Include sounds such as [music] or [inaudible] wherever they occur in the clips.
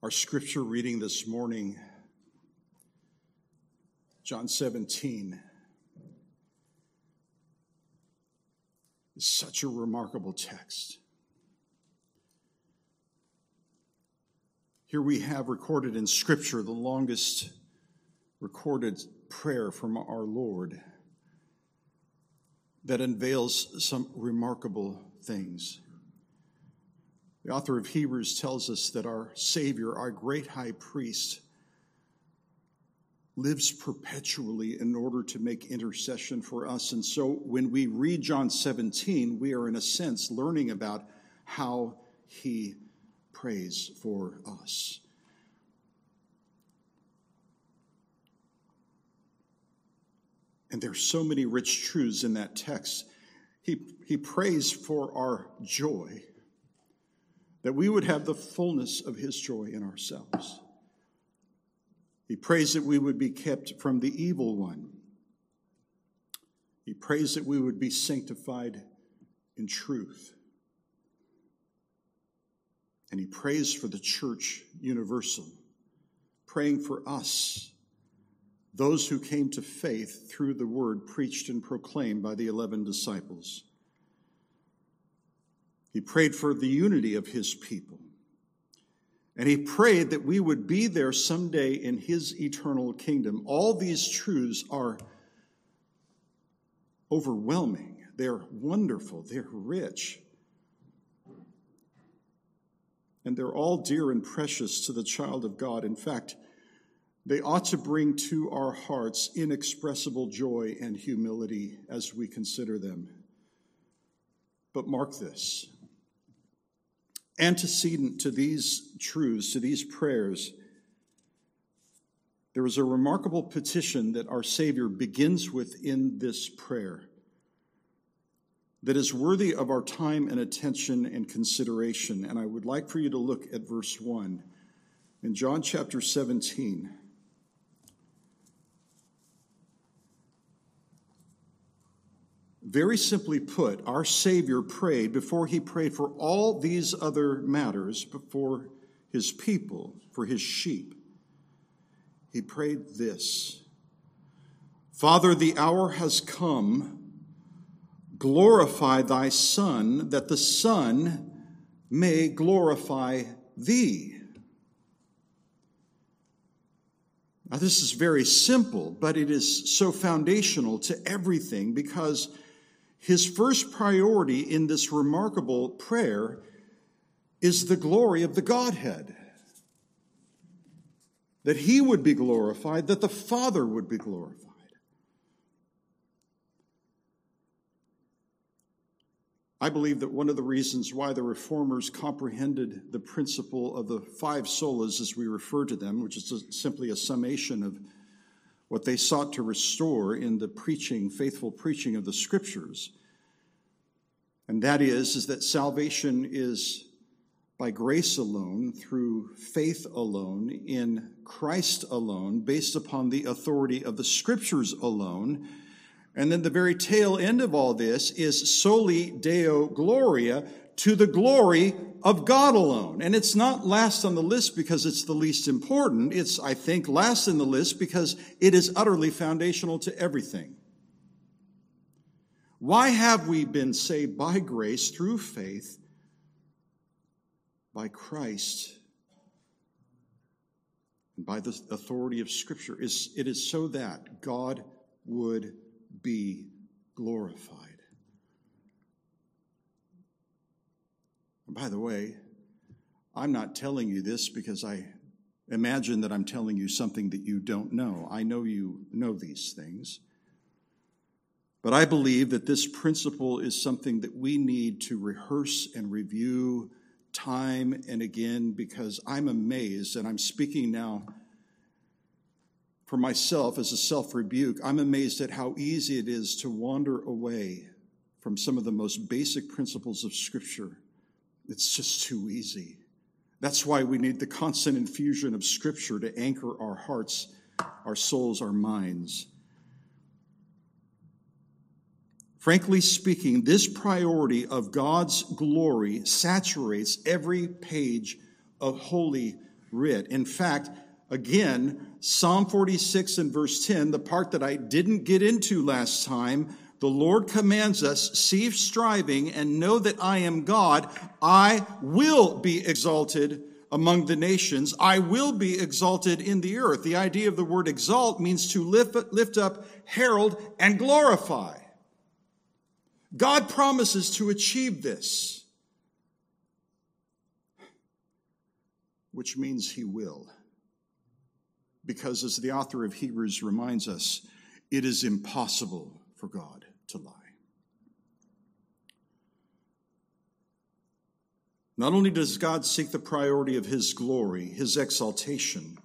Our scripture reading this morning, John 17, is such a remarkable text. Here we have recorded in scripture the longest recorded prayer from our Lord that unveils some remarkable things. The author of Hebrews tells us that our Savior, our great high priest, lives perpetually in order to make intercession for us. And so when we read John 17, we are in a sense learning about how he prays for us. And there's so many rich truths in that text. He, he prays for our joy that we would have the fullness of his joy in ourselves. He prays that we would be kept from the evil one. He prays that we would be sanctified in truth. And he prays for the church universal, praying for us, those who came to faith through the word preached and proclaimed by the 11 disciples. He prayed for the unity of his people. And he prayed that we would be there someday in his eternal kingdom. All these truths are overwhelming, they're wonderful, they're rich. And they're all dear and precious to the child of God. In fact, they ought to bring to our hearts inexpressible joy and humility as we consider them. But mark this antecedent to these truths, to these prayers, there is a remarkable petition that our Savior begins with in this prayer that is worthy of our time and attention and consideration. And I would like for you to look at verse 1 in John chapter 17. Very simply put, our Savior prayed before he prayed for all these other matters, before his people, for his sheep. He prayed this Father, the hour has come. Glorify thy Son, that the Son may glorify thee. Now, this is very simple, but it is so foundational to everything because his first priority in this remarkable prayer is the glory of the Godhead. That he would be glorified, that the Father would be glorified. I believe that one of the reasons why the reformers comprehended the principle of the five solas, as we refer to them, which is simply a summation of what they sought to restore in the preaching, faithful preaching of the scriptures. And that is, is that salvation is by grace alone, through faith alone, in Christ alone, based upon the authority of the scriptures alone. And then the very tail end of all this is soli deo gloria, to the glory of God alone. And it's not last on the list because it's the least important. It's, I think, last in the list because it is utterly foundational to everything. Why have we been saved by grace through faith by Christ and by the authority of Scripture? It is so that God would be glorified. By the way, I'm not telling you this because I imagine that I'm telling you something that you don't know. I know you know these things. But I believe that this principle is something that we need to rehearse and review time and again because I'm amazed, and I'm speaking now for myself as a self rebuke. I'm amazed at how easy it is to wander away from some of the most basic principles of Scripture it's just too easy. That's why we need the constant infusion of Scripture to anchor our hearts, our souls, our minds. Frankly speaking, this priority of God's glory saturates every page of Holy writ. In fact, again, Psalm 46 and verse 10, the part that I didn't get into last time, the Lord commands us, cease striving and know that I am God. I will be exalted among the nations. I will be exalted in the earth. The idea of the word exalt means to lift, lift up, herald, and glorify. God promises to achieve this, which means he will. Because as the author of Hebrews reminds us, it is impossible for God to lie. Not only does God seek the priority of his glory, his exaltation,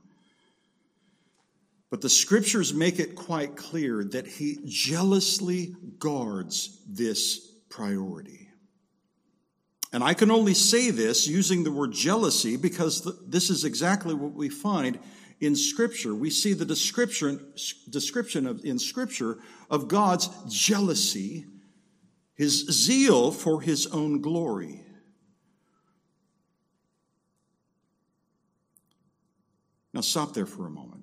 but the scriptures make it quite clear that he jealously guards this priority. And I can only say this using the word jealousy because this is exactly what we find in Scripture. We see the description, description of, in Scripture of God's jealousy, his zeal for his own glory. Now, stop there for a moment.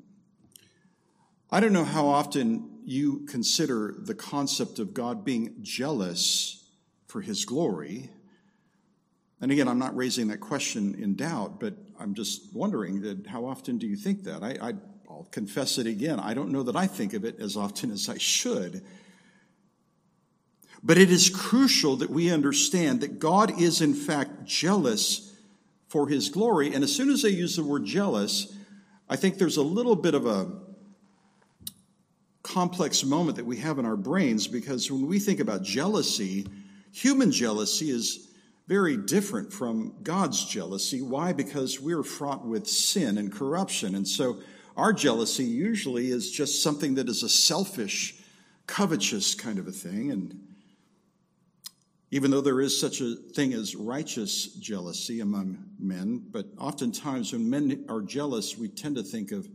I don't know how often you consider the concept of God being jealous for his glory. And again, I'm not raising that question in doubt, but I'm just wondering that how often do you think that? I, I, I'll confess it again. I don't know that I think of it as often as I should. But it is crucial that we understand that God is, in fact, jealous for his glory. And as soon as I use the word jealous, I think there's a little bit of a complex moment that we have in our brains because when we think about jealousy, human jealousy is very different from God's jealousy. Why? Because we're fraught with sin and corruption. And so our jealousy usually is just something that is a selfish, covetous kind of a thing. And even though there is such a thing as righteous jealousy among men, but oftentimes when men are jealous, we tend to think of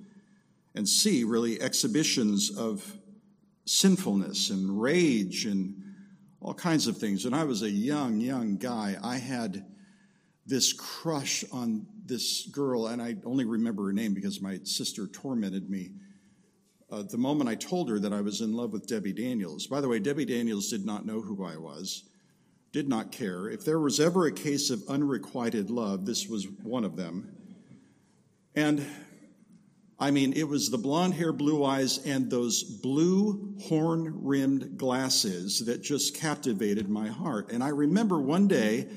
and see really exhibitions of sinfulness and rage and all kinds of things. When I was a young, young guy, I had this crush on this girl, and I only remember her name because my sister tormented me. Uh, the moment I told her that I was in love with Debbie Daniels. By the way, Debbie Daniels did not know who I was did not care. If there was ever a case of unrequited love, this was one of them. And I mean, it was the blonde hair, blue eyes, and those blue horn rimmed glasses that just captivated my heart. And I remember one day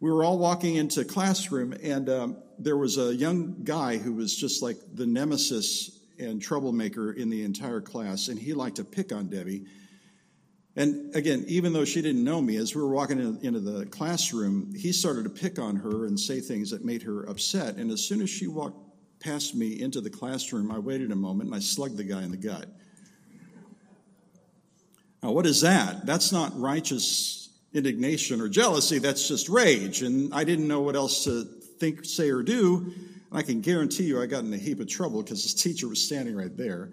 we were all walking into classroom, and um, there was a young guy who was just like the nemesis and troublemaker in the entire class, and he liked to pick on Debbie. And again, even though she didn't know me, as we were walking into the classroom, he started to pick on her and say things that made her upset. And as soon as she walked past me into the classroom, I waited a moment and I slugged the guy in the gut. Now, what is that? That's not righteous indignation or jealousy, that's just rage. And I didn't know what else to think, say, or do. And I can guarantee you I got in a heap of trouble because this teacher was standing right there.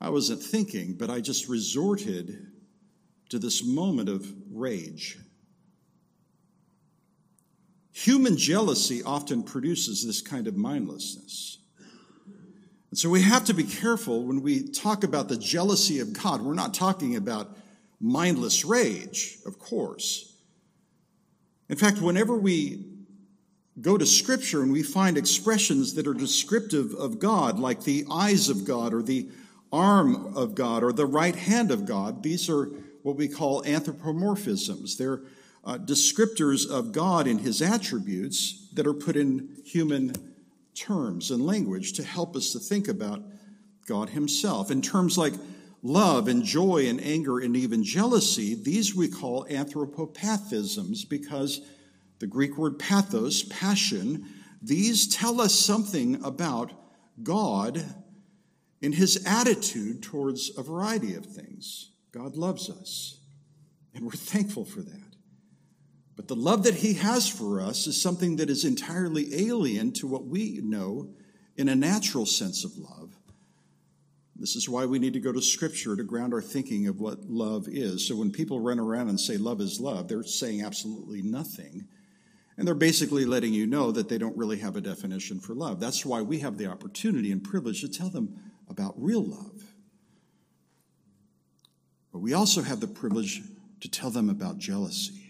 I wasn't thinking, but I just resorted to this moment of rage. Human jealousy often produces this kind of mindlessness. And so we have to be careful when we talk about the jealousy of God. We're not talking about mindless rage, of course. In fact, whenever we go to Scripture and we find expressions that are descriptive of God, like the eyes of God or the arm of God or the right hand of God, these are what we call anthropomorphisms. They're uh, descriptors of God and his attributes that are put in human terms and language to help us to think about God himself. In terms like love and joy and anger and even jealousy, these we call anthropopathisms because the Greek word pathos, passion, these tell us something about God in his attitude towards a variety of things. God loves us, and we're thankful for that. But the love that He has for us is something that is entirely alien to what we know in a natural sense of love. This is why we need to go to Scripture to ground our thinking of what love is. So when people run around and say love is love, they're saying absolutely nothing. And they're basically letting you know that they don't really have a definition for love. That's why we have the opportunity and privilege to tell them about real love. But we also have the privilege to tell them about jealousy,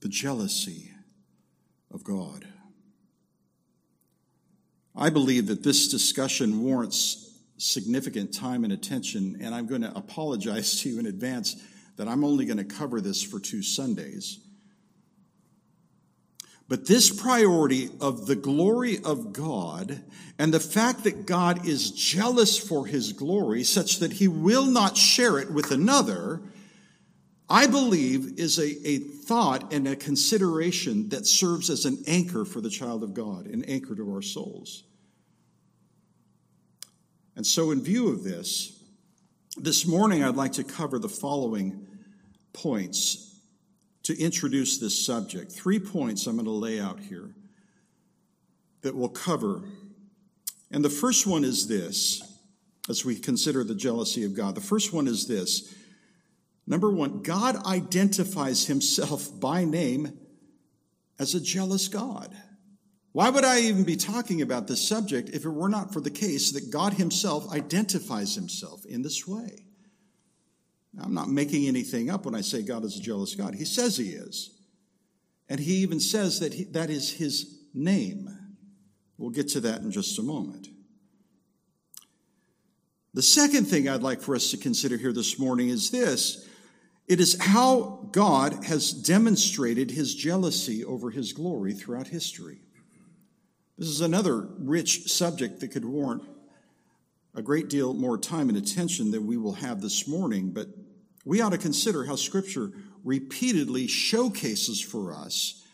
the jealousy of God. I believe that this discussion warrants significant time and attention, and I'm going to apologize [laughs] to you in advance that I'm only going to cover this for two Sundays. But this priority of the glory of God and the fact that God is jealous for his glory such that he will not share it with another, I believe is a, a thought and a consideration that serves as an anchor for the child of God, an anchor to our souls. And so, in view of this, this morning I'd like to cover the following points to introduce this subject. Three points I'm going to lay out here that we'll cover. And the first one is this, as we consider the jealousy of God. The first one is this. Number one, God identifies himself by name as a jealous God. Why would I even be talking about this subject if it were not for the case that God Himself identifies Himself in this way? I'm not making anything up when I say God is a jealous God. He says He is. And He even says that he, that is His name. We'll get to that in just a moment. The second thing I'd like for us to consider here this morning is this it is how God has demonstrated His jealousy over His glory throughout history. This is another rich subject that could warrant a great deal more time and attention than we will have this morning, but we ought to consider how Scripture repeatedly showcases for us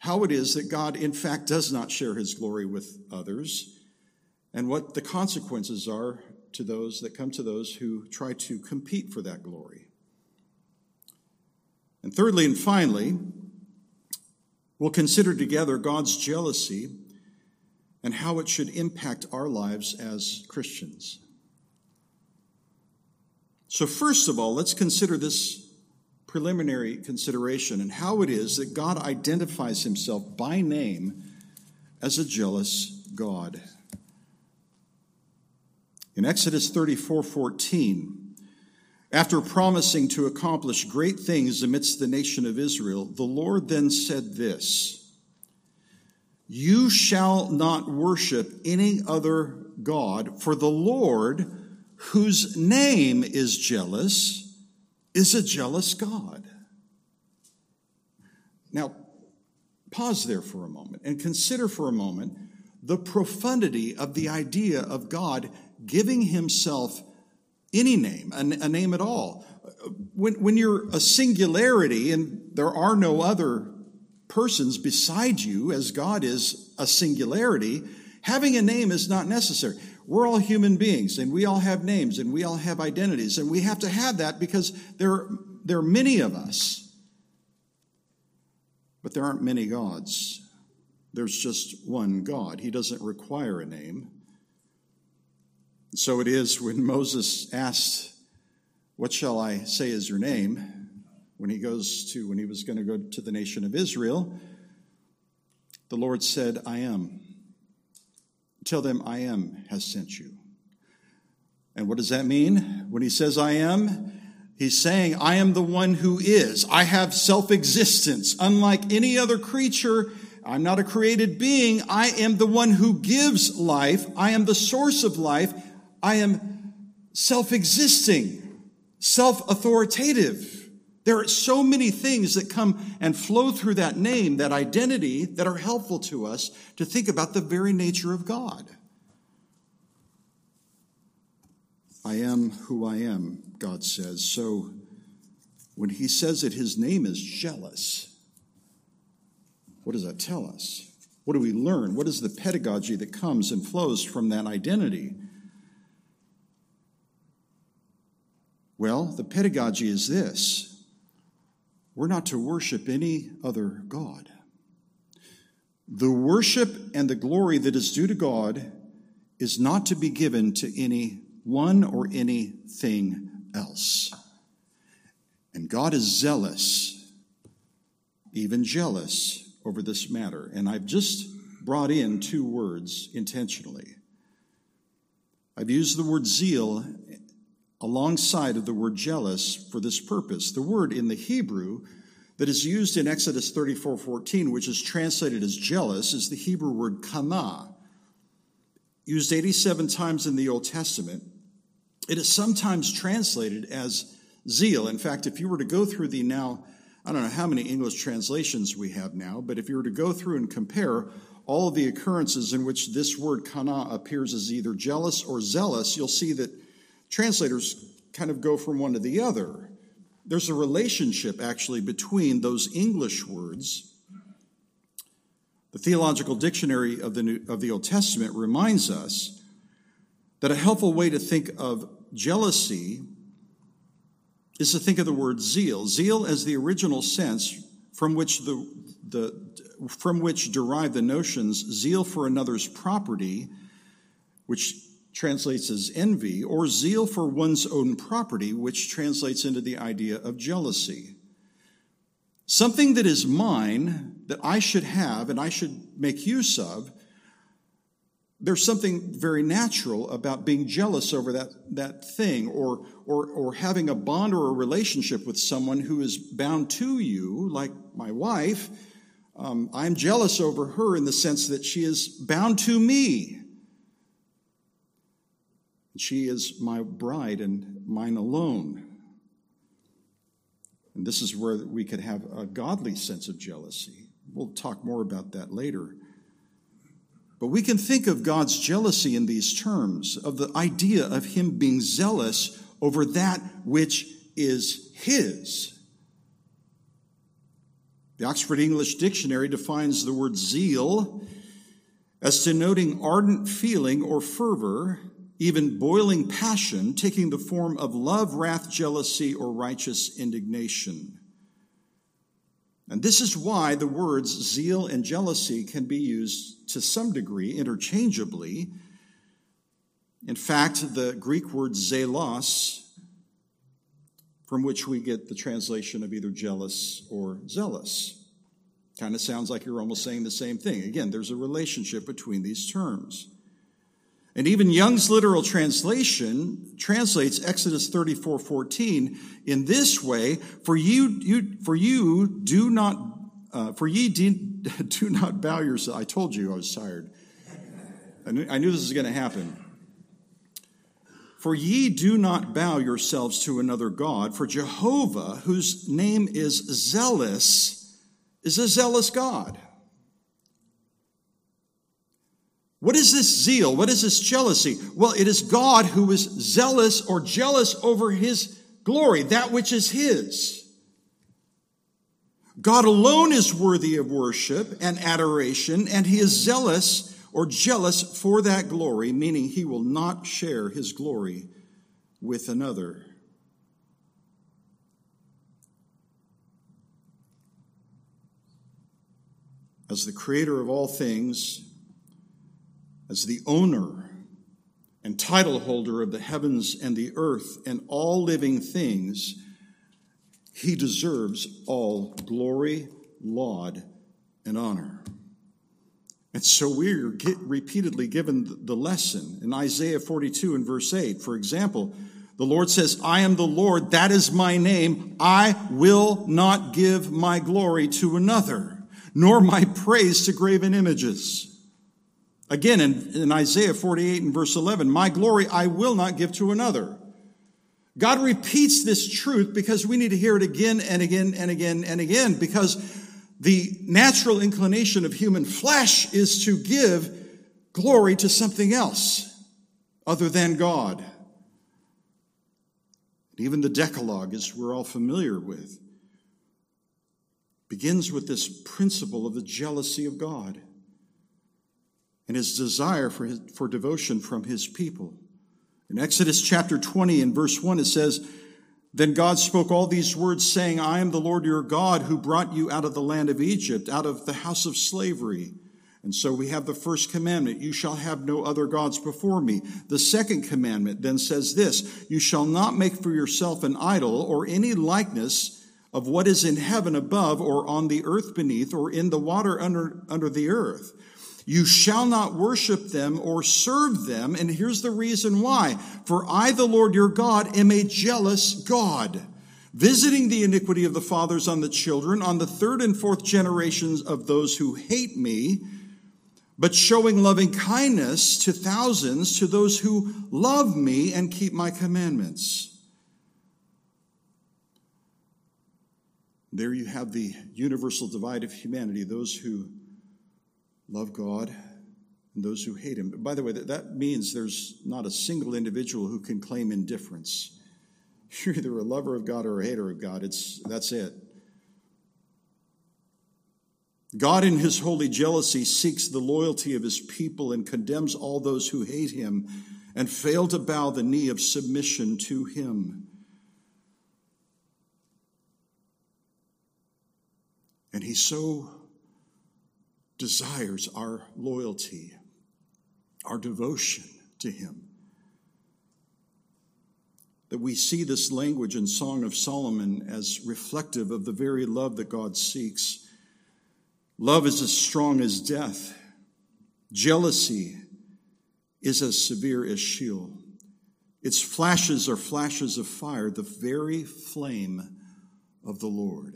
how it is that God, in fact, does not share his glory with others and what the consequences are to those that come to those who try to compete for that glory. And thirdly and finally, we'll consider together God's jealousy and how it should impact our lives as Christians. So, first of all, let's consider this preliminary consideration and how it is that God identifies himself by name as a jealous God. In Exodus 34 14, after promising to accomplish great things amidst the nation of Israel, the Lord then said this. You shall not worship any other God, for the Lord, whose name is jealous, is a jealous God. Now, pause there for a moment and consider for a moment the profundity of the idea of God giving himself any name, a, a name at all. When, when you're a singularity and there are no other persons beside you, as God is a singularity, having a name is not necessary. We're all human beings and we all have names and we all have identities and we have to have that because there, there are many of us. But there aren't many gods. There's just one God. He doesn't require a name. So it is when Moses asked, What shall I say is your name? when he goes to when he was going to go to the nation of Israel, the Lord said, "I am." Tell them I am has sent you. And what does that mean? When he says I am, he's saying I am the one who is. I have self-existence. Unlike any other creature, I'm not a created being. I am the one who gives life. I am the source of life. I am self-existing, self-authoritative. There are so many things that come and flow through that name, that identity, that are helpful to us to think about the very nature of God. I am who I am, God says. So when he says that his name is jealous, what does that tell us? What do we learn? What is the pedagogy that comes and flows from that identity? Well, the pedagogy is this we're not to worship any other God. The worship and the glory that is due to God is not to be given to any one or anything else. And God is zealous, even jealous, over this matter. And I've just brought in two words intentionally. I've used the word zeal alongside of the word jealous for this purpose. The word in the Hebrew that is used in Exodus 34 14, which is translated as jealous, is the Hebrew word kana, used 87 times in the Old Testament. It is sometimes translated as zeal. In fact, if you were to go through the now, I don't know how many English translations we have now, but if you were to go through and compare all of the occurrences in which this word kana appears as either jealous or zealous, you'll see that translators kind of go from one to the other. There's a relationship actually between those English words. The Theological Dictionary of the, New, of the Old Testament reminds us that a helpful way to think of jealousy is to think of the word zeal. Zeal as the original sense from which the, the from which derive the notions zeal for another's property, which translates as envy, or zeal for one's own property, which translates into the idea of jealousy. Something that is mine that I should have and I should make use of. There's something very natural about being jealous over that, that thing or, or, or having a bond or a relationship with someone who is bound to you, like my wife um, I'm jealous over her in the sense that she is bound to me. She is my bride and mine alone. And this is where we could have a godly sense of jealousy. We'll talk more about that later. But we can think of God's jealousy in these terms of the idea of Him being zealous over that which is His. The Oxford English Dictionary defines the word zeal as denoting ardent feeling or fervor, even boiling passion, taking the form of love, wrath, jealousy, or righteous indignation. And this is why the words zeal and jealousy can be used to some degree interchangeably. In fact, the Greek word zelos from which we get the translation of either jealous or zealous. Kind of sounds like you're almost saying the same thing. Again, there's a relationship between these terms. And even Young's literal translation translates Exodus 34 14 in this way For you, you, for you do not, uh, for ye do, [laughs] do not bow yourself. I told you I was tired. I knew, I knew this was going to happen. For ye do not bow yourselves to another God, for Jehovah, whose name is zealous, is a zealous God. What is this zeal? What is this jealousy? Well, it is God who is zealous or jealous over his glory, that which is his. God alone is worthy of worship and adoration, and he is zealous or jealous for that glory, meaning he will not share his glory with another. As the creator of all things, as the owner and title holder of the heavens and the earth and all living things, he deserves all glory, laud, and honor. And so we're repeatedly given the lesson in Isaiah 42 and verse 8. For example, the Lord says, I am the Lord, that is my name. I will not give my glory to another, nor my praise to graven images. Again, in, in Isaiah 48 and verse 11, my glory I will not give to another. God repeats this truth because we need to hear it again and again and again and again because the natural inclination of human flesh is to give glory to something else other than God. Even the Decalogue, as we're all familiar with, begins with this principle of the jealousy of God and his desire for, his, for devotion from his people. In Exodus chapter 20 and verse 1, it says, then God spoke all these words, saying, I am the Lord your God who brought you out of the land of Egypt, out of the house of slavery. And so we have the first commandment, you shall have no other gods before me. The second commandment then says this, you shall not make for yourself an idol or any likeness of what is in heaven above, or on the earth beneath, or in the water under, under the earth. You shall not worship them or serve them. And here's the reason why. For I, the Lord your God, am a jealous God, visiting the iniquity of the fathers on the children, on the third and fourth generations of those who hate me, but showing loving kindness to thousands to those who love me and keep my commandments. There you have the universal divide of humanity those who love God and those who hate Him. By the way, that means there's not a single individual who can claim indifference. [laughs] You're either a lover of God or a hater of God. It's, that's it. God, in his holy jealousy, seeks the loyalty of his people and condemns all those who hate him and fail to bow the knee of submission to him. And he so desires our loyalty, our devotion to him. That we see this language in Song of Solomon as reflective of the very love that God seeks. Love is as strong as death. Jealousy is as severe as Sheol. Its flashes are flashes of fire, the very flame of the Lord.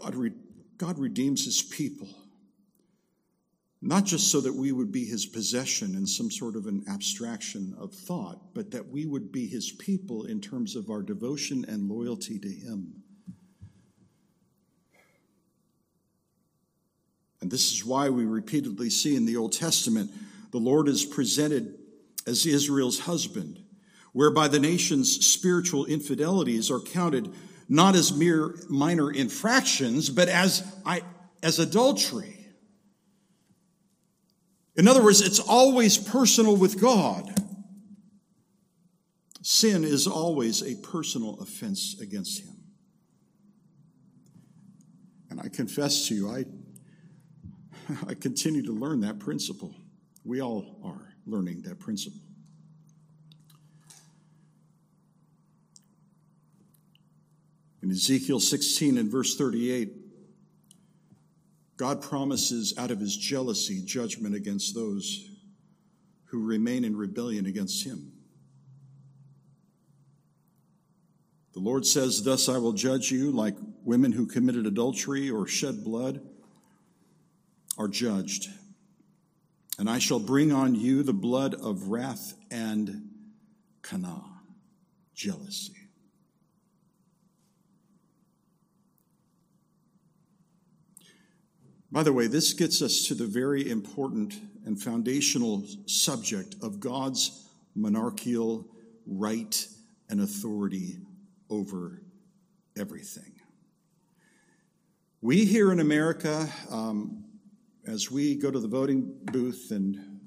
God, re- God redeems his people, not just so that we would be his possession in some sort of an abstraction of thought, but that we would be his people in terms of our devotion and loyalty to him. And this is why we repeatedly see in the Old Testament the Lord is presented as Israel's husband, whereby the nation's spiritual infidelities are counted not as mere minor infractions, but as, as adultery. In other words, it's always personal with God. Sin is always a personal offense against Him. And I confess to you, I, [laughs] I continue to learn that principle. We all are learning that principle. In Ezekiel 16 and verse 38, God promises out of his jealousy judgment against those who remain in rebellion against him. The Lord says, Thus I will judge you like women who committed adultery or shed blood are judged. And I shall bring on you the blood of wrath and kana, jealousy. By the way, this gets us to the very important and foundational subject of God's monarchical right and authority over everything. We here in America, um, as we go to the voting booth and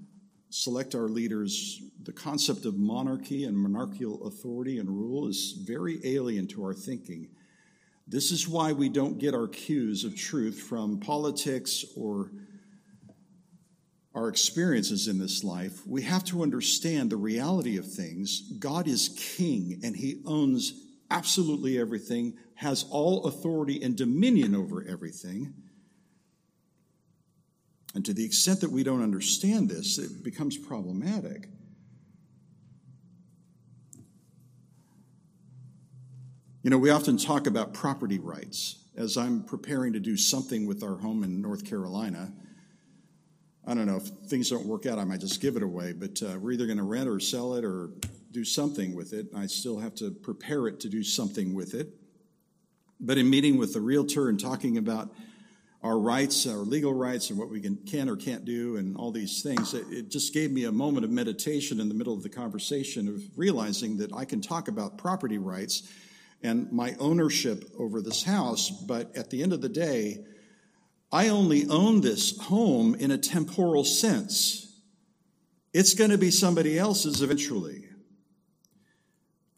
select our leaders, the concept of monarchy and monarchical authority and rule is very alien to our thinking. This is why we don't get our cues of truth from politics or our experiences in this life. We have to understand the reality of things. God is king and he owns absolutely everything, has all authority and dominion over everything. And to the extent that we don't understand this, it becomes problematic. You know, we often talk about property rights. As I'm preparing to do something with our home in North Carolina, I don't know if things don't work out, I might just give it away, but uh, we're either going to rent or sell it or do something with it. I still have to prepare it to do something with it. But in meeting with the realtor and talking about our rights, our legal rights, and what we can, can or can't do, and all these things, it, it just gave me a moment of meditation in the middle of the conversation of realizing that I can talk about property rights and my ownership over this house, but at the end of the day, I only own this home in a temporal sense. It's going to be somebody else's eventually.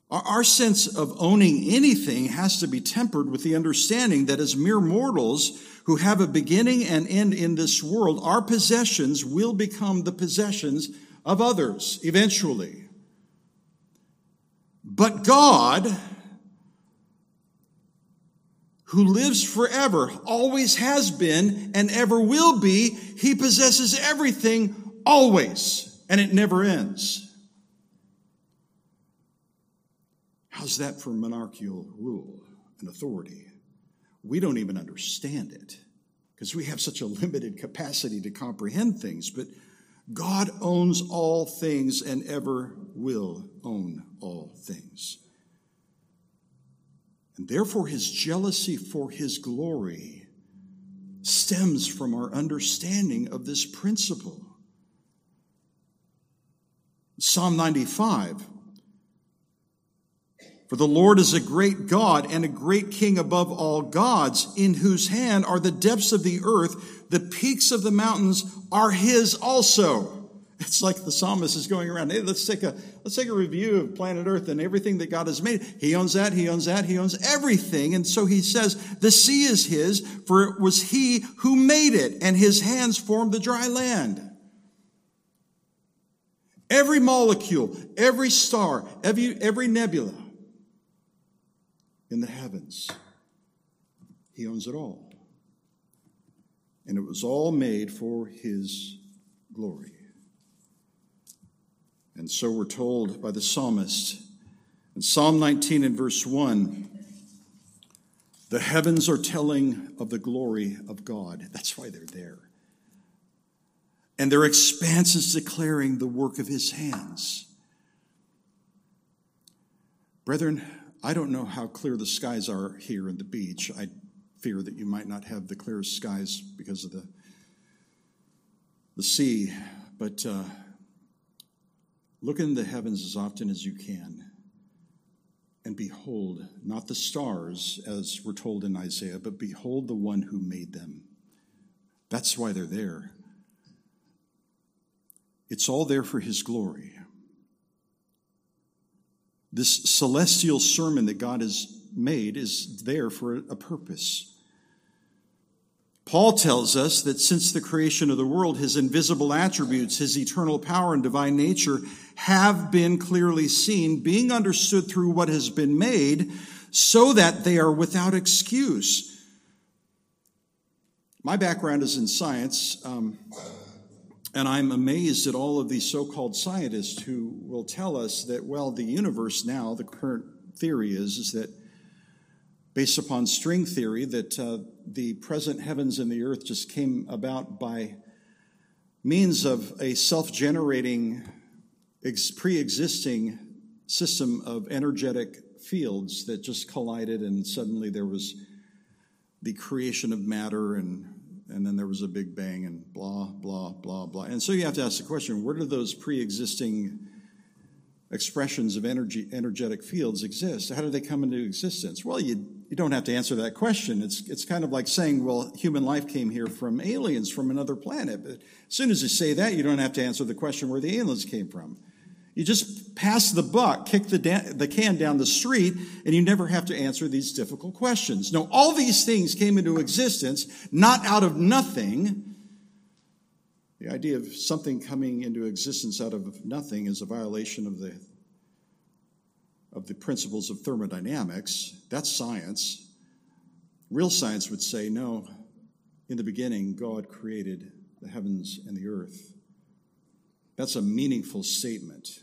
Our sense of owning anything has to be tempered with the understanding that as mere mortals who have a beginning and end in this world, our possessions will become the possessions of others eventually. But God, who lives forever, always has been, and ever will be, he possesses everything always, and it never ends. How's that for monarchical rule and authority? We don't even understand it because we have such a limited capacity to comprehend things, but God owns all things and ever will own all things. And therefore, his jealousy for his glory stems from our understanding of this principle. Psalm 95 For the Lord is a great God and a great King above all gods, in whose hand are the depths of the earth, the peaks of the mountains are his also. It's like the psalmist is going around. Hey, let's take a let's take a review of planet Earth and everything that God has made. He owns that. He owns that. He owns everything. And so he says, "The sea is His, for it was He who made it, and His hands formed the dry land." Every molecule, every star, every every nebula in the heavens, He owns it all, and it was all made for His glory. And so we're told by the psalmist in Psalm 19 and verse 1 the heavens are telling of the glory of God. That's why they're there. And their expanse is declaring the work of his hands. Brethren, I don't know how clear the skies are here in the beach. I fear that you might not have the clearest skies because of the, the sea, but uh, Look in the heavens as often as you can and behold not the stars, as we're told in Isaiah, but behold the one who made them. That's why they're there. It's all there for his glory. This celestial sermon that God has made is there for a purpose. Paul tells us that since the creation of the world, his invisible attributes, his eternal power and divine nature have been clearly seen, being understood through what has been made, so that they are without excuse. My background is in science, um, and I'm amazed at all of these so called scientists who will tell us that, well, the universe now, the current theory is, is that based upon string theory that uh, the present heavens and the earth just came about by means of a self generating, ex- pre existing system of energetic fields that just collided, and suddenly there was the creation of matter, and, and then there was a big bang, and blah, blah, blah, blah. And so you have to ask the question where do those pre existing expressions of energy, energetic fields exist? How do they come into existence? Well, you, you don't have to answer that question. It's, it's kind of like saying, well, human life came here from aliens from another planet. But as soon as you say that, you don't have to answer the question where the aliens came from. You just pass the buck, kick the, da- the can down the street, and you never have to answer these difficult questions. No, all these things came into existence not out of nothing, the idea of something coming into existence out of nothing is a violation of the, of the principles of thermodynamics. That's science. Real science would say, no, in the beginning, God created the heavens and the earth. That's a meaningful statement.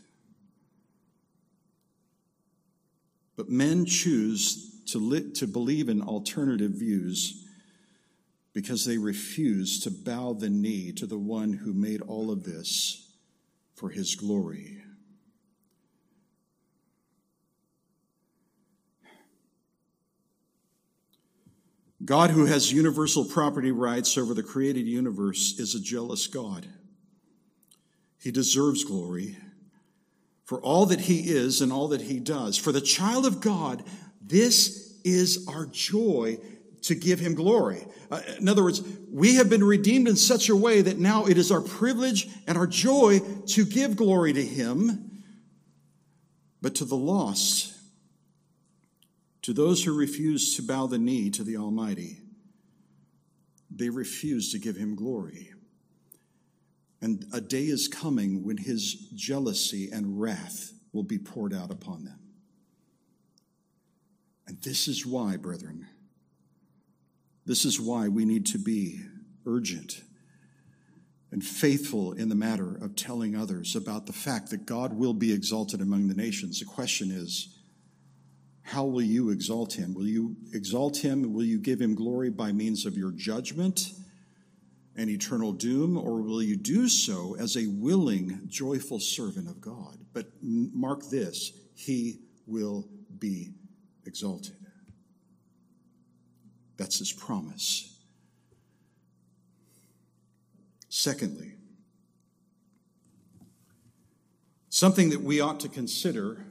But men choose to, li- to believe in alternative views because they refuse to bow the knee to the one who made all of this for his glory. God, who has universal property rights over the created universe, is a jealous God. He deserves glory for all that he is and all that he does. For the child of God, this is our joy to give him glory. Uh, in other words, we have been redeemed in such a way that now it is our privilege and our joy to give glory to him, but to the lost, to those who refuse to bow the knee to the Almighty, they refuse to give him glory. And a day is coming when his jealousy and wrath will be poured out upon them. And this is why, brethren, this is why we need to be urgent and faithful in the matter of telling others about the fact that God will be exalted among the nations. The question is, how will you exalt him? Will you exalt him? Will you give him glory by means of your judgment and eternal doom? Or will you do so as a willing, joyful servant of God? But mark this he will be exalted. That's his promise. Secondly, something that we ought to consider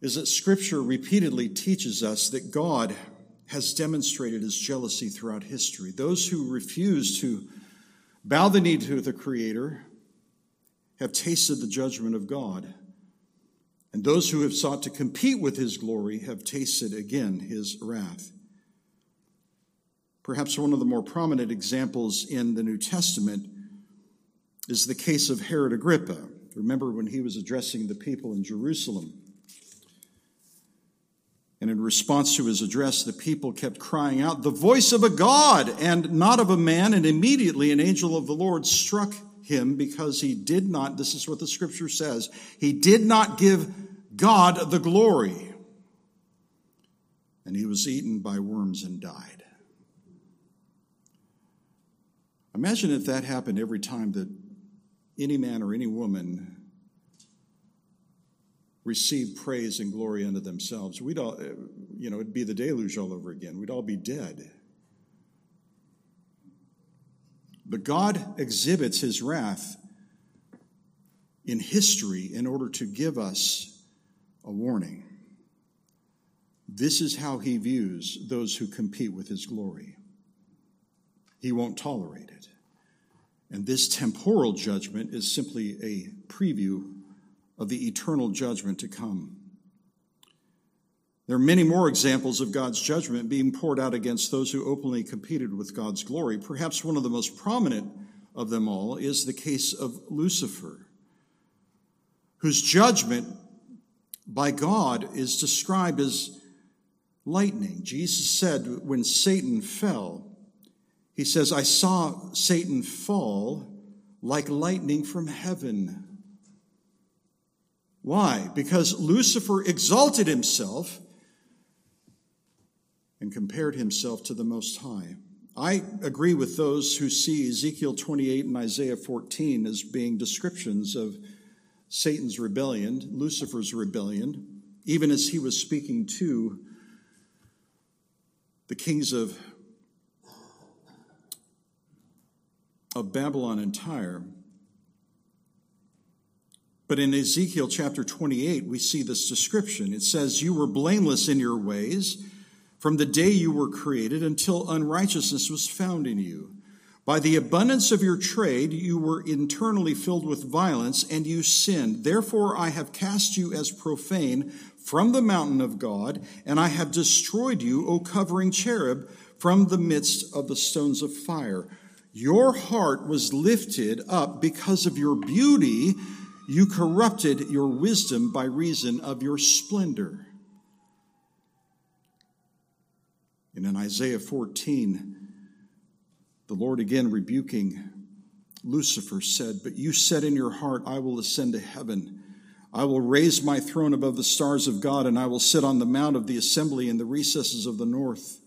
is that Scripture repeatedly teaches us that God has demonstrated his jealousy throughout history. Those who refuse to bow the knee to the Creator have tasted the judgment of God. And those who have sought to compete with his glory have tasted again his wrath. Perhaps one of the more prominent examples in the New Testament is the case of Herod Agrippa. Remember when he was addressing the people in Jerusalem? And in response to his address, the people kept crying out, The voice of a God and not of a man. And immediately an angel of the Lord struck him because he did not, this is what the scripture says, he did not give God the glory. And he was eaten by worms and died. Imagine if that happened every time that any man or any woman received praise and glory unto themselves. We'd all, eh, you know, it'd be the deluge all over again. We'd all be dead. But God exhibits his wrath in history in order to give us a warning. This is how he views those who compete with his glory. He won't tolerate it. And this temporal judgment is simply a preview of the eternal judgment to come. There are many more examples of God's judgment being poured out against those who openly competed with God's glory. Perhaps one of the most prominent of them all is the case of Lucifer, whose judgment by God is described as lightning. Jesus said when Satan fell, he says, I saw Satan fall like lightning from heaven. Why? Because Lucifer exalted himself and compared himself to the Most High. I agree with those who see Ezekiel 28 and Isaiah 14 as being descriptions of Satan's rebellion, Lucifer's rebellion, even as he was speaking to the kings of of Babylon and Tyre. But in Ezekiel chapter 28, we see this description. It says, You were blameless in your ways from the day you were created until unrighteousness was found in you. By the abundance of your trade, you were internally filled with violence, and you sinned. Therefore, I have cast you as profane from the mountain of God, and I have destroyed you, O covering cherub, from the midst of the stones of fire. Your heart was lifted up because of your beauty. You corrupted your wisdom by reason of your splendor. And in Isaiah 14, the Lord again rebuking Lucifer said, But you said in your heart, I will ascend to heaven. I will raise my throne above the stars of God, and I will sit on the mount of the assembly in the recesses of the north.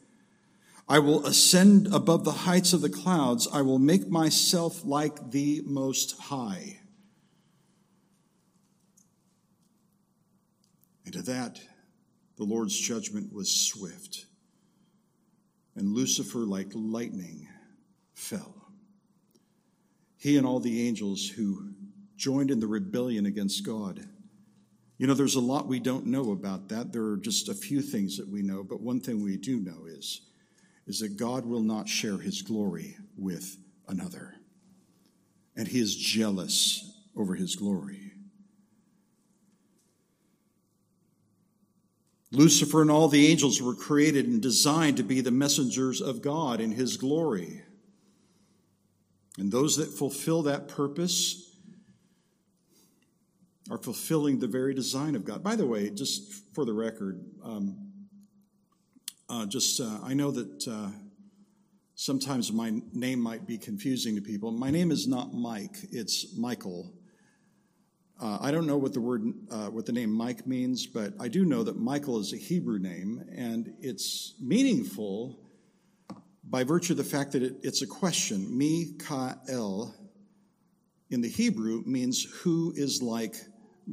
I will ascend above the heights of the clouds. I will make myself like the Most High. And to that, the Lord's judgment was swift. And Lucifer, like lightning, fell. He and all the angels who joined in the rebellion against God. You know, there's a lot we don't know about that. There are just a few things that we know, but one thing we do know is is that God will not share his glory with another. And he is jealous over his glory. Lucifer and all the angels were created and designed to be the messengers of God in his glory. And those that fulfill that purpose are fulfilling the very design of God. By the way, just for the record, um, uh, just uh, I know that uh, sometimes my name might be confusing to people. My name is not Mike; it's Michael. Uh, I don't know what the word, uh, what the name Mike means, but I do know that Michael is a Hebrew name, and it's meaningful by virtue of the fact that it, it's a question. Mi-ka-el in the Hebrew means who is like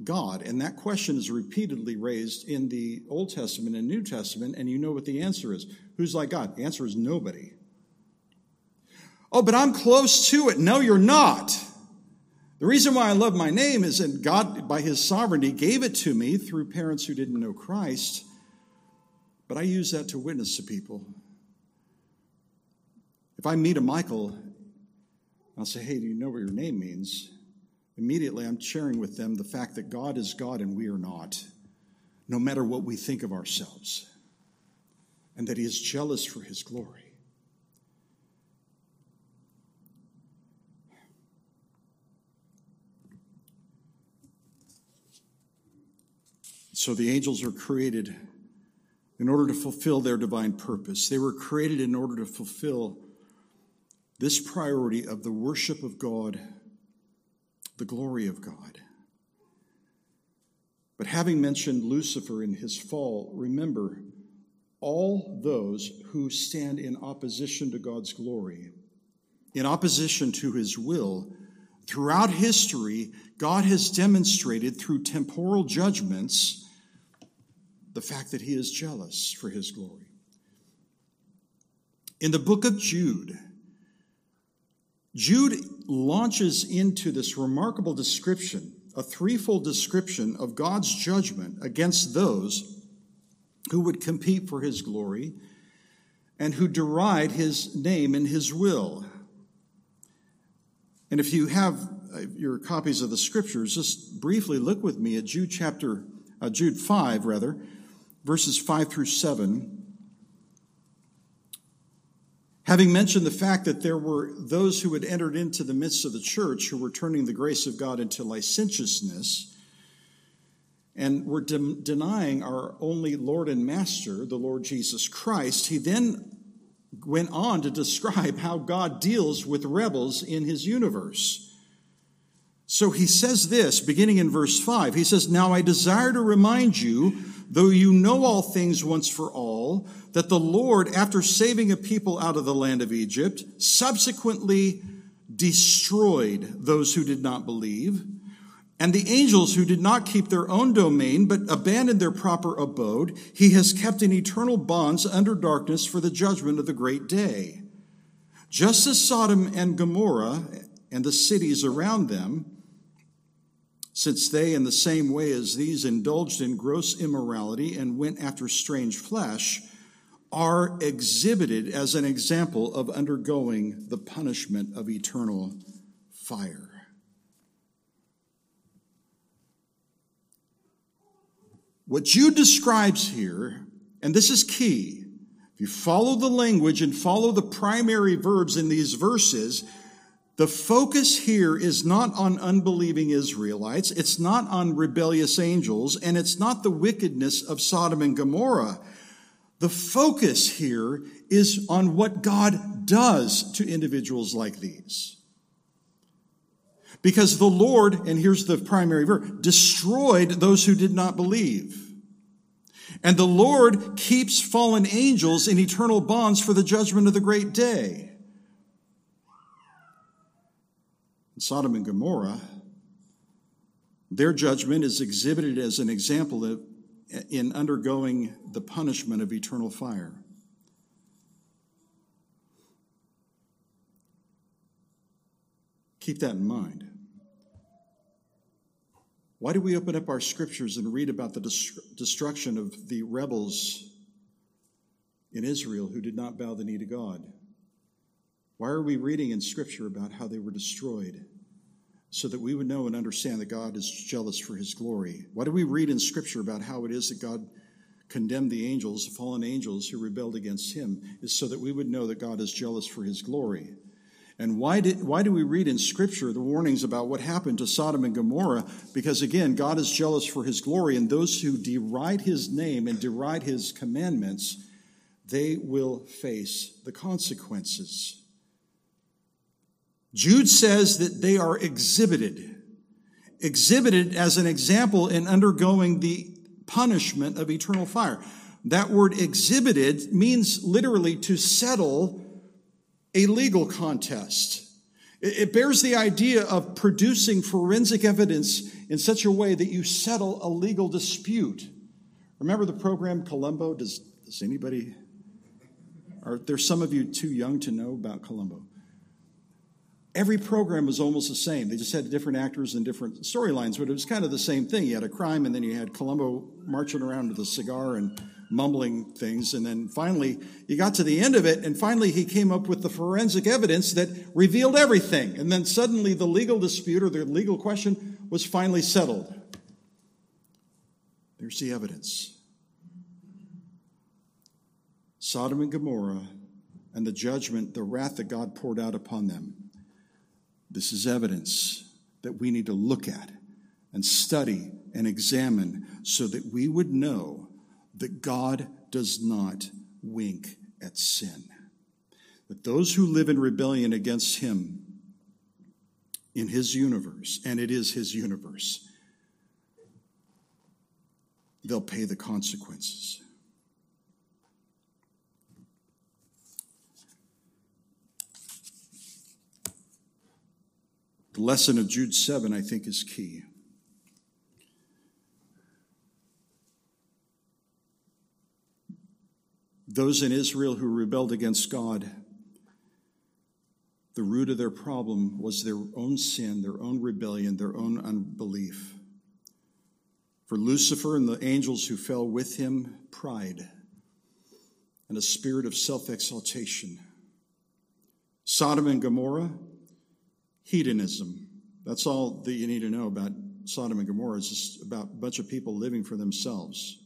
God, and that question is repeatedly raised in the Old Testament and New Testament, and you know what the answer is. Who's like God? The answer is nobody. Oh, but I'm close to it. No, you're not. The reason why I love my name is that God, by His sovereignty, gave it to me through parents who didn't know Christ. But I use that to witness to people. If I meet a Michael, I'll say, hey, do you know what your name means? Immediately, I'm sharing with them the fact that God is God and we are not, no matter what we think of ourselves, and that He is jealous for His glory. So the angels are created in order to fulfill their divine purpose. They were created in order to fulfill this priority of the worship of God, the glory of God. But having mentioned Lucifer in his fall, remember all those who stand in opposition to God's glory, in opposition to his will, throughout history, God has demonstrated through temporal judgments the fact that he is jealous for his glory. In the book of Jude, Jude launches into this remarkable description, a threefold description of God's judgment against those who would compete for his glory and who deride his name and his will. And if you have uh, your copies of the scriptures, just briefly look with me at Jude chapter, uh, Jude 5, rather, verses 5 through 7. Having mentioned the fact that there were those who had entered into the midst of the church who were turning the grace of God into licentiousness and were de- denying our only Lord and Master, the Lord Jesus Christ, he then went on to describe how God deals with rebels in his universe. So he says this, beginning in verse 5. He says, Now I desire to remind you, though you know all things once for all, that the Lord, after saving a people out of the land of Egypt, subsequently destroyed those who did not believe, and the angels who did not keep their own domain, but abandoned their proper abode, he has kept in eternal bonds under darkness for the judgment of the great day. Just as Sodom and Gomorrah and the cities around them, since they, in the same way as these, indulged in gross immorality and went after strange flesh, are exhibited as an example of undergoing the punishment of eternal fire. What Jude describes here, and this is key, if you follow the language and follow the primary verbs in these verses, the focus here is not on unbelieving Israelites. It's not on rebellious angels, and it's not the wickedness of Sodom and Gomorrah. The focus here is on what God does to individuals like these. Because the Lord, and here's the primary verb, destroyed those who did not believe. And the Lord keeps fallen angels in eternal bonds for the judgment of the great day. Sodom and Gomorrah, their judgment is exhibited as an example of, in undergoing the punishment of eternal fire. Keep that in mind. Why do we open up our scriptures and read about the destruction of the rebels in Israel who did not bow the knee to God? Why are we reading in Scripture about how they were destroyed? So that we would know and understand that God is jealous for his glory. Why do we read in Scripture about how it is that God condemned the angels, the fallen angels who rebelled against him? Is so that we would know that God is jealous for his glory. And why, did, why do we read in Scripture the warnings about what happened to Sodom and Gomorrah? Because again, God is jealous for his glory, and those who deride his name and deride his commandments, they will face the consequences. Jude says that they are exhibited, exhibited as an example in undergoing the punishment of eternal fire. That word exhibited means literally to settle a legal contest. It bears the idea of producing forensic evidence in such a way that you settle a legal dispute. Remember the program Columbo? Does, does anybody, are there some of you too young to know about Columbo? Every program was almost the same. They just had different actors and different storylines, but it was kind of the same thing. You had a crime, and then you had Columbo marching around with a cigar and mumbling things. And then finally, you got to the end of it, and finally, he came up with the forensic evidence that revealed everything. And then suddenly, the legal dispute or the legal question was finally settled. There's the evidence. Sodom and Gomorrah and the judgment, the wrath that God poured out upon them. This is evidence that we need to look at and study and examine so that we would know that God does not wink at sin. That those who live in rebellion against Him in His universe, and it is His universe, they'll pay the consequences. The lesson of Jude 7, I think, is key. Those in Israel who rebelled against God, the root of their problem was their own sin, their own rebellion, their own unbelief. For Lucifer and the angels who fell with him, pride and a spirit of self exaltation. Sodom and Gomorrah, hedonism. That's all that you need to know about Sodom and Gomorrah. It's just about a bunch of people living for themselves.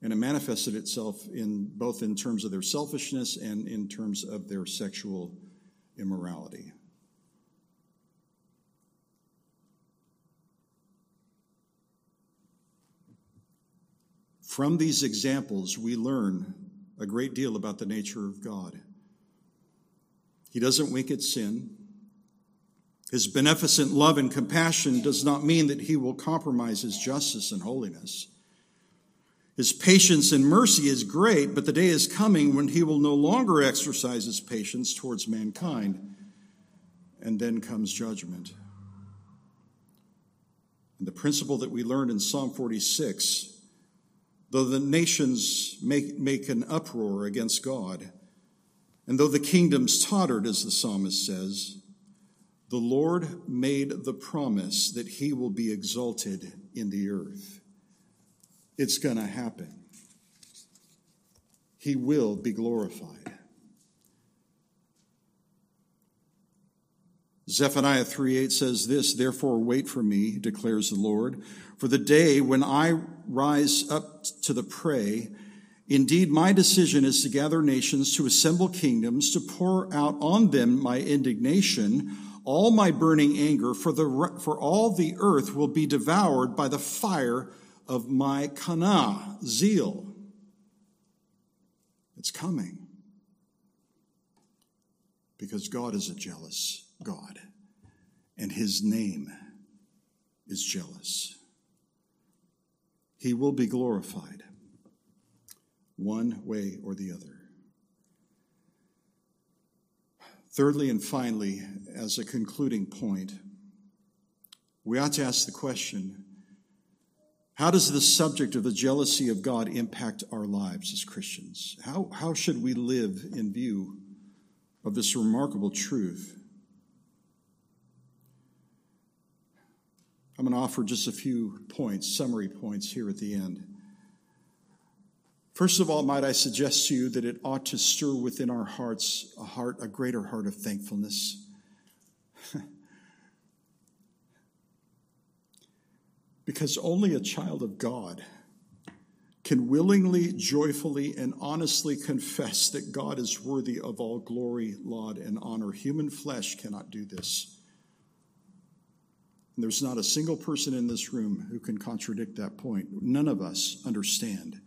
And it manifested itself in both in terms of their selfishness and in terms of their sexual immorality. From these examples, we learn a great deal about the nature of God. He doesn't wink at sin. His beneficent love and compassion does not mean that he will compromise his justice and holiness. His patience and mercy is great, but the day is coming when he will no longer exercise his patience towards mankind. And then comes judgment. And the principle that we learned in Psalm 46 though the nations make, make an uproar against God, and though the kingdoms tottered, as the psalmist says, the Lord made the promise that he will be exalted in the earth. It's going to happen. He will be glorified. Zephaniah 3:8 says this, therefore wait for me, declares the Lord, for the day when I rise up to the prey, indeed my decision is to gather nations, to assemble kingdoms, to pour out on them my indignation, all my burning anger, for the for all the earth will be devoured by the fire of my kana, zeal. It's coming. Because God is a jealous God, and his name is jealous. He will be glorified one way or the other. Thirdly and finally, as a concluding point, we ought to ask the question how does the subject of the jealousy of God impact our lives as Christians? How, how should we live in view of this remarkable truth? I'm going to offer just a few points, summary points here at the end. First of all, might I suggest to you that it ought to stir within our hearts a heart, a greater heart of thankfulness [laughs] because only a child of God can willingly, joyfully, and honestly confess that God is worthy of all glory, laud, and honor. Human flesh cannot do this. And there's not a single person in this room who can contradict that point. None of us understand.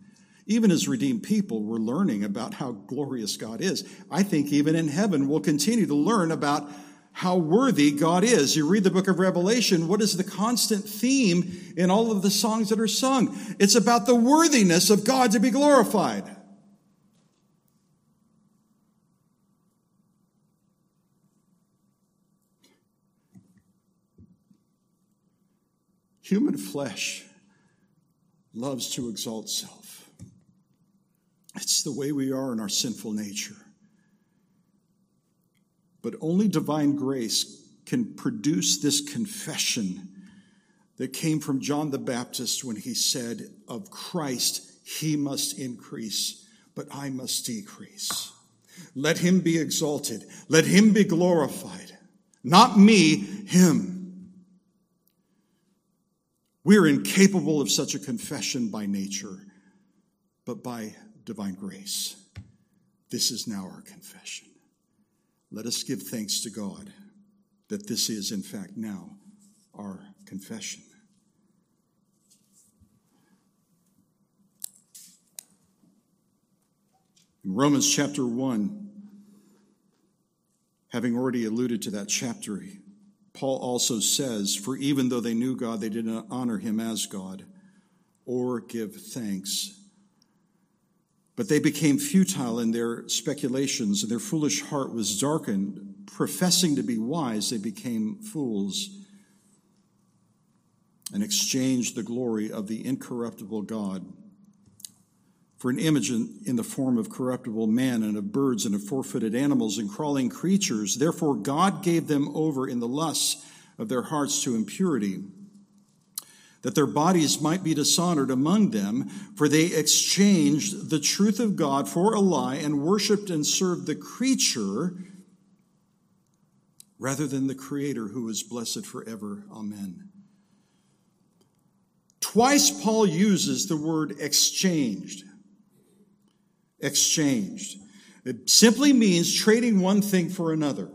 Even as redeemed people, we're learning about how glorious God is. I think even in heaven, we'll continue to learn about how worthy God is. You read the book of Revelation, what is the constant theme in all of the songs that are sung? It's about the worthiness of God to be glorified. Human flesh loves to exalt self. It's the way we are in our sinful nature. But only divine grace can produce this confession that came from John the Baptist when he said, Of Christ, he must increase, but I must decrease. Let him be exalted, let him be glorified. Not me, him. We're incapable of such a confession by nature, but by divine grace. This is now our confession. Let us give thanks to God that this is, in fact, now our confession. In Romans chapter 1, having already alluded to that chapter, Paul also says, For even though they knew God, they did not honor him as God or give thanks but they became futile in their speculations, and their foolish heart was darkened. Professing to be wise, they became fools and exchanged the glory of the incorruptible God for an image in, in, the form of corruptible man and of birds and of four footed animals and crawling creatures. Therefore, God gave them over in the lusts of their hearts to impurity that their bodies might be dishonored among them, for they exchanged the truth of God for a lie and worshiped and served the creature rather than the Creator who is blessed forever. Amen. Twice Paul uses the word exchanged. Exchanged. It simply means trading one thing for another.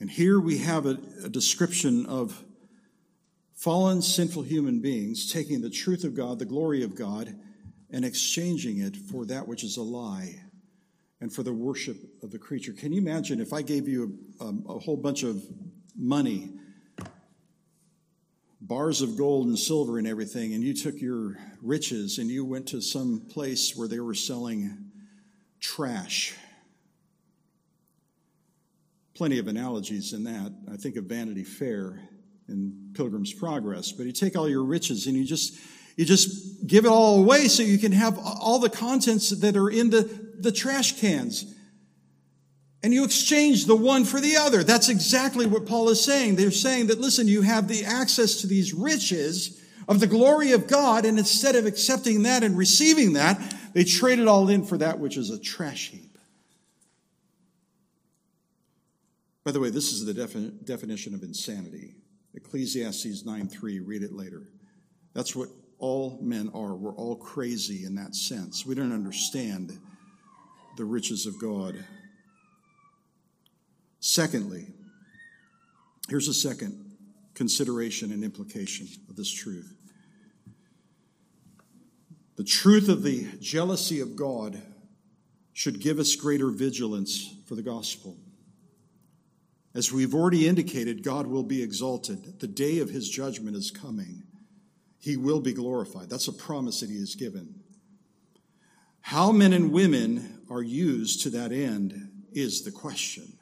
And here we have a, a, description of fallen, sinful human beings taking the truth of God, the glory of God, and exchanging it for that which is a lie and for the worship of the creature. Can you imagine if I gave you a, a, a whole bunch of money, bars of gold and silver and everything, and you took your riches and you went to some place where they were selling trash? Plenty of analogies in that. I think of Vanity Fair and Pilgrim's Progress, but you take all your riches and you just you just give it all away so you can have all the contents that are in the, the trash cans. And you exchange the one for the other. That's exactly what Paul is saying. They're saying that, listen, you have the access to these riches of the glory of God, and instead of accepting that and receiving that, they trade it all in for that which is a trash heap. By the way, this is the defi- definition of insanity. Ecclesiastes 9:3, read it later. That's what all men are. We're all crazy in that sense. We don't understand the riches of God. Secondly, here's a second consideration and implication of this truth. The truth of the jealousy of God should give us greater vigilance for the gospel. As we've already indicated, God will be exalted. The day of his judgment is coming. He will be glorified. That's a promise that he has given. How men and women are used to that end is the question.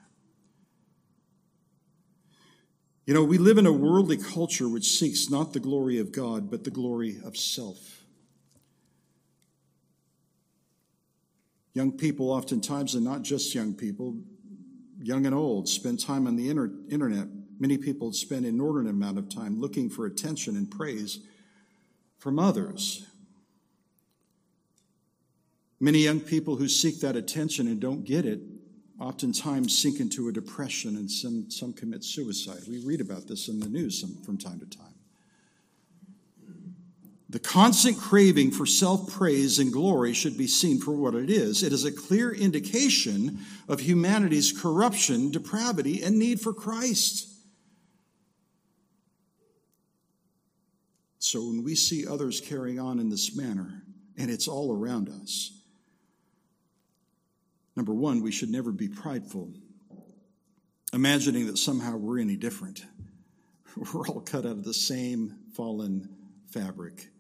You know, we live in a worldly culture which seeks not the glory of God, but the glory of self. Young people, oftentimes, and not just young people, young and old, spend time on the inter- internet. Many people spend an inordinate amount of time looking for attention and praise from others. Many young people who seek that attention and don't get it oftentimes sink into a depression and some, some commit suicide. We read about this in the news some, from time to time. The constant craving for self praise and glory should be seen for what it is. It is a clear indication of humanity's corruption, depravity, and need for Christ. So when we see others carrying on in this manner, and it's all around us, number one, we should never be prideful, imagining that somehow we're any different. [laughs] We're all cut out of the same fallen fabric.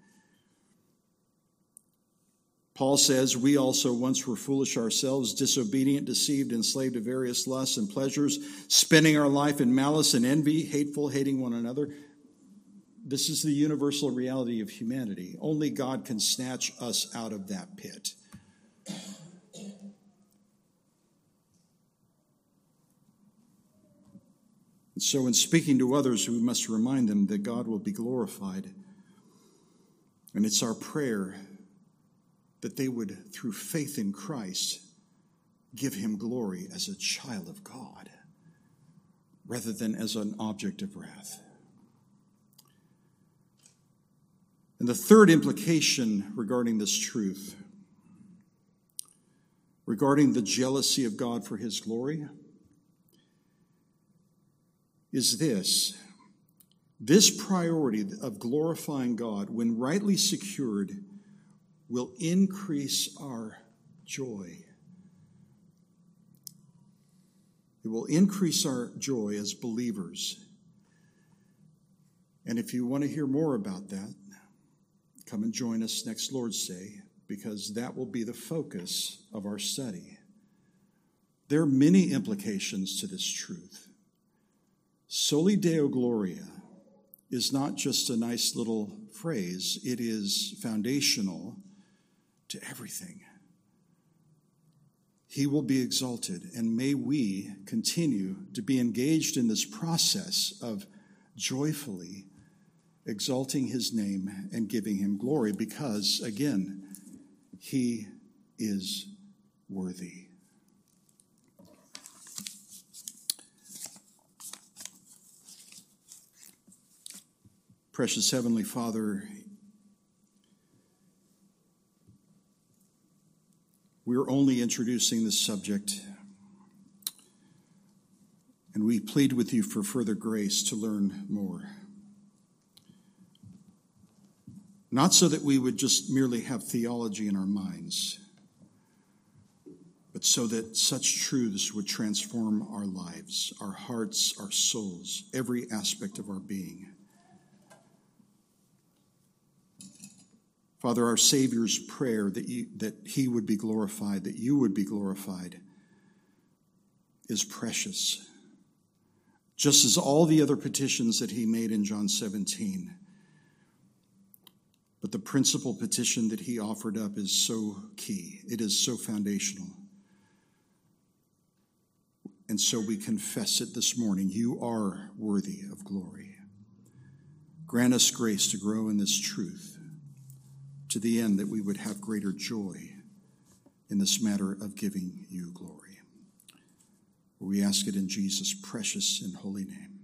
Paul says, We also once were foolish ourselves, disobedient, deceived, enslaved to various lusts and pleasures, spending our life in malice and envy, hateful, hating one another. This is the universal reality of humanity. Only God can snatch us out of that pit. And so, in speaking to others, we must remind them that God will be glorified. And it's our prayer that they would, through faith in Christ, give him glory as a child of God rather than as an object of wrath. And the third implication regarding this truth, regarding the jealousy of God for his glory, is this. This priority of glorifying God, when rightly secured, will increase our joy. It will increase our joy as believers. And if you want to hear more about that, come and join us next Lord's Day because that will be the focus of our study. There are many implications to this truth. Soli Deo Gloria is not just a nice little phrase, it is foundational to everything. He will be exalted, and may we continue to be engaged in this process of joyfully exalting his name and giving him glory because, again, he is worthy. Precious Heavenly Father, we're only introducing this subject, and we plead with you for further grace to learn more. Not so that we would just merely have theology in our minds, but so that such truths would transform our lives, our hearts, our souls, every aspect of our being. Father, our Savior's prayer that, you, that He would be glorified, that you would be glorified, is precious. Just as all the other petitions that He made in John 17 but the principal petition that he offered up is so key, it is so foundational. And so we confess it this morning. You are worthy of glory. Grant us grace to grow in this truth to the end that we would have greater joy in this matter of giving you glory. We ask it in Jesus' precious and holy name.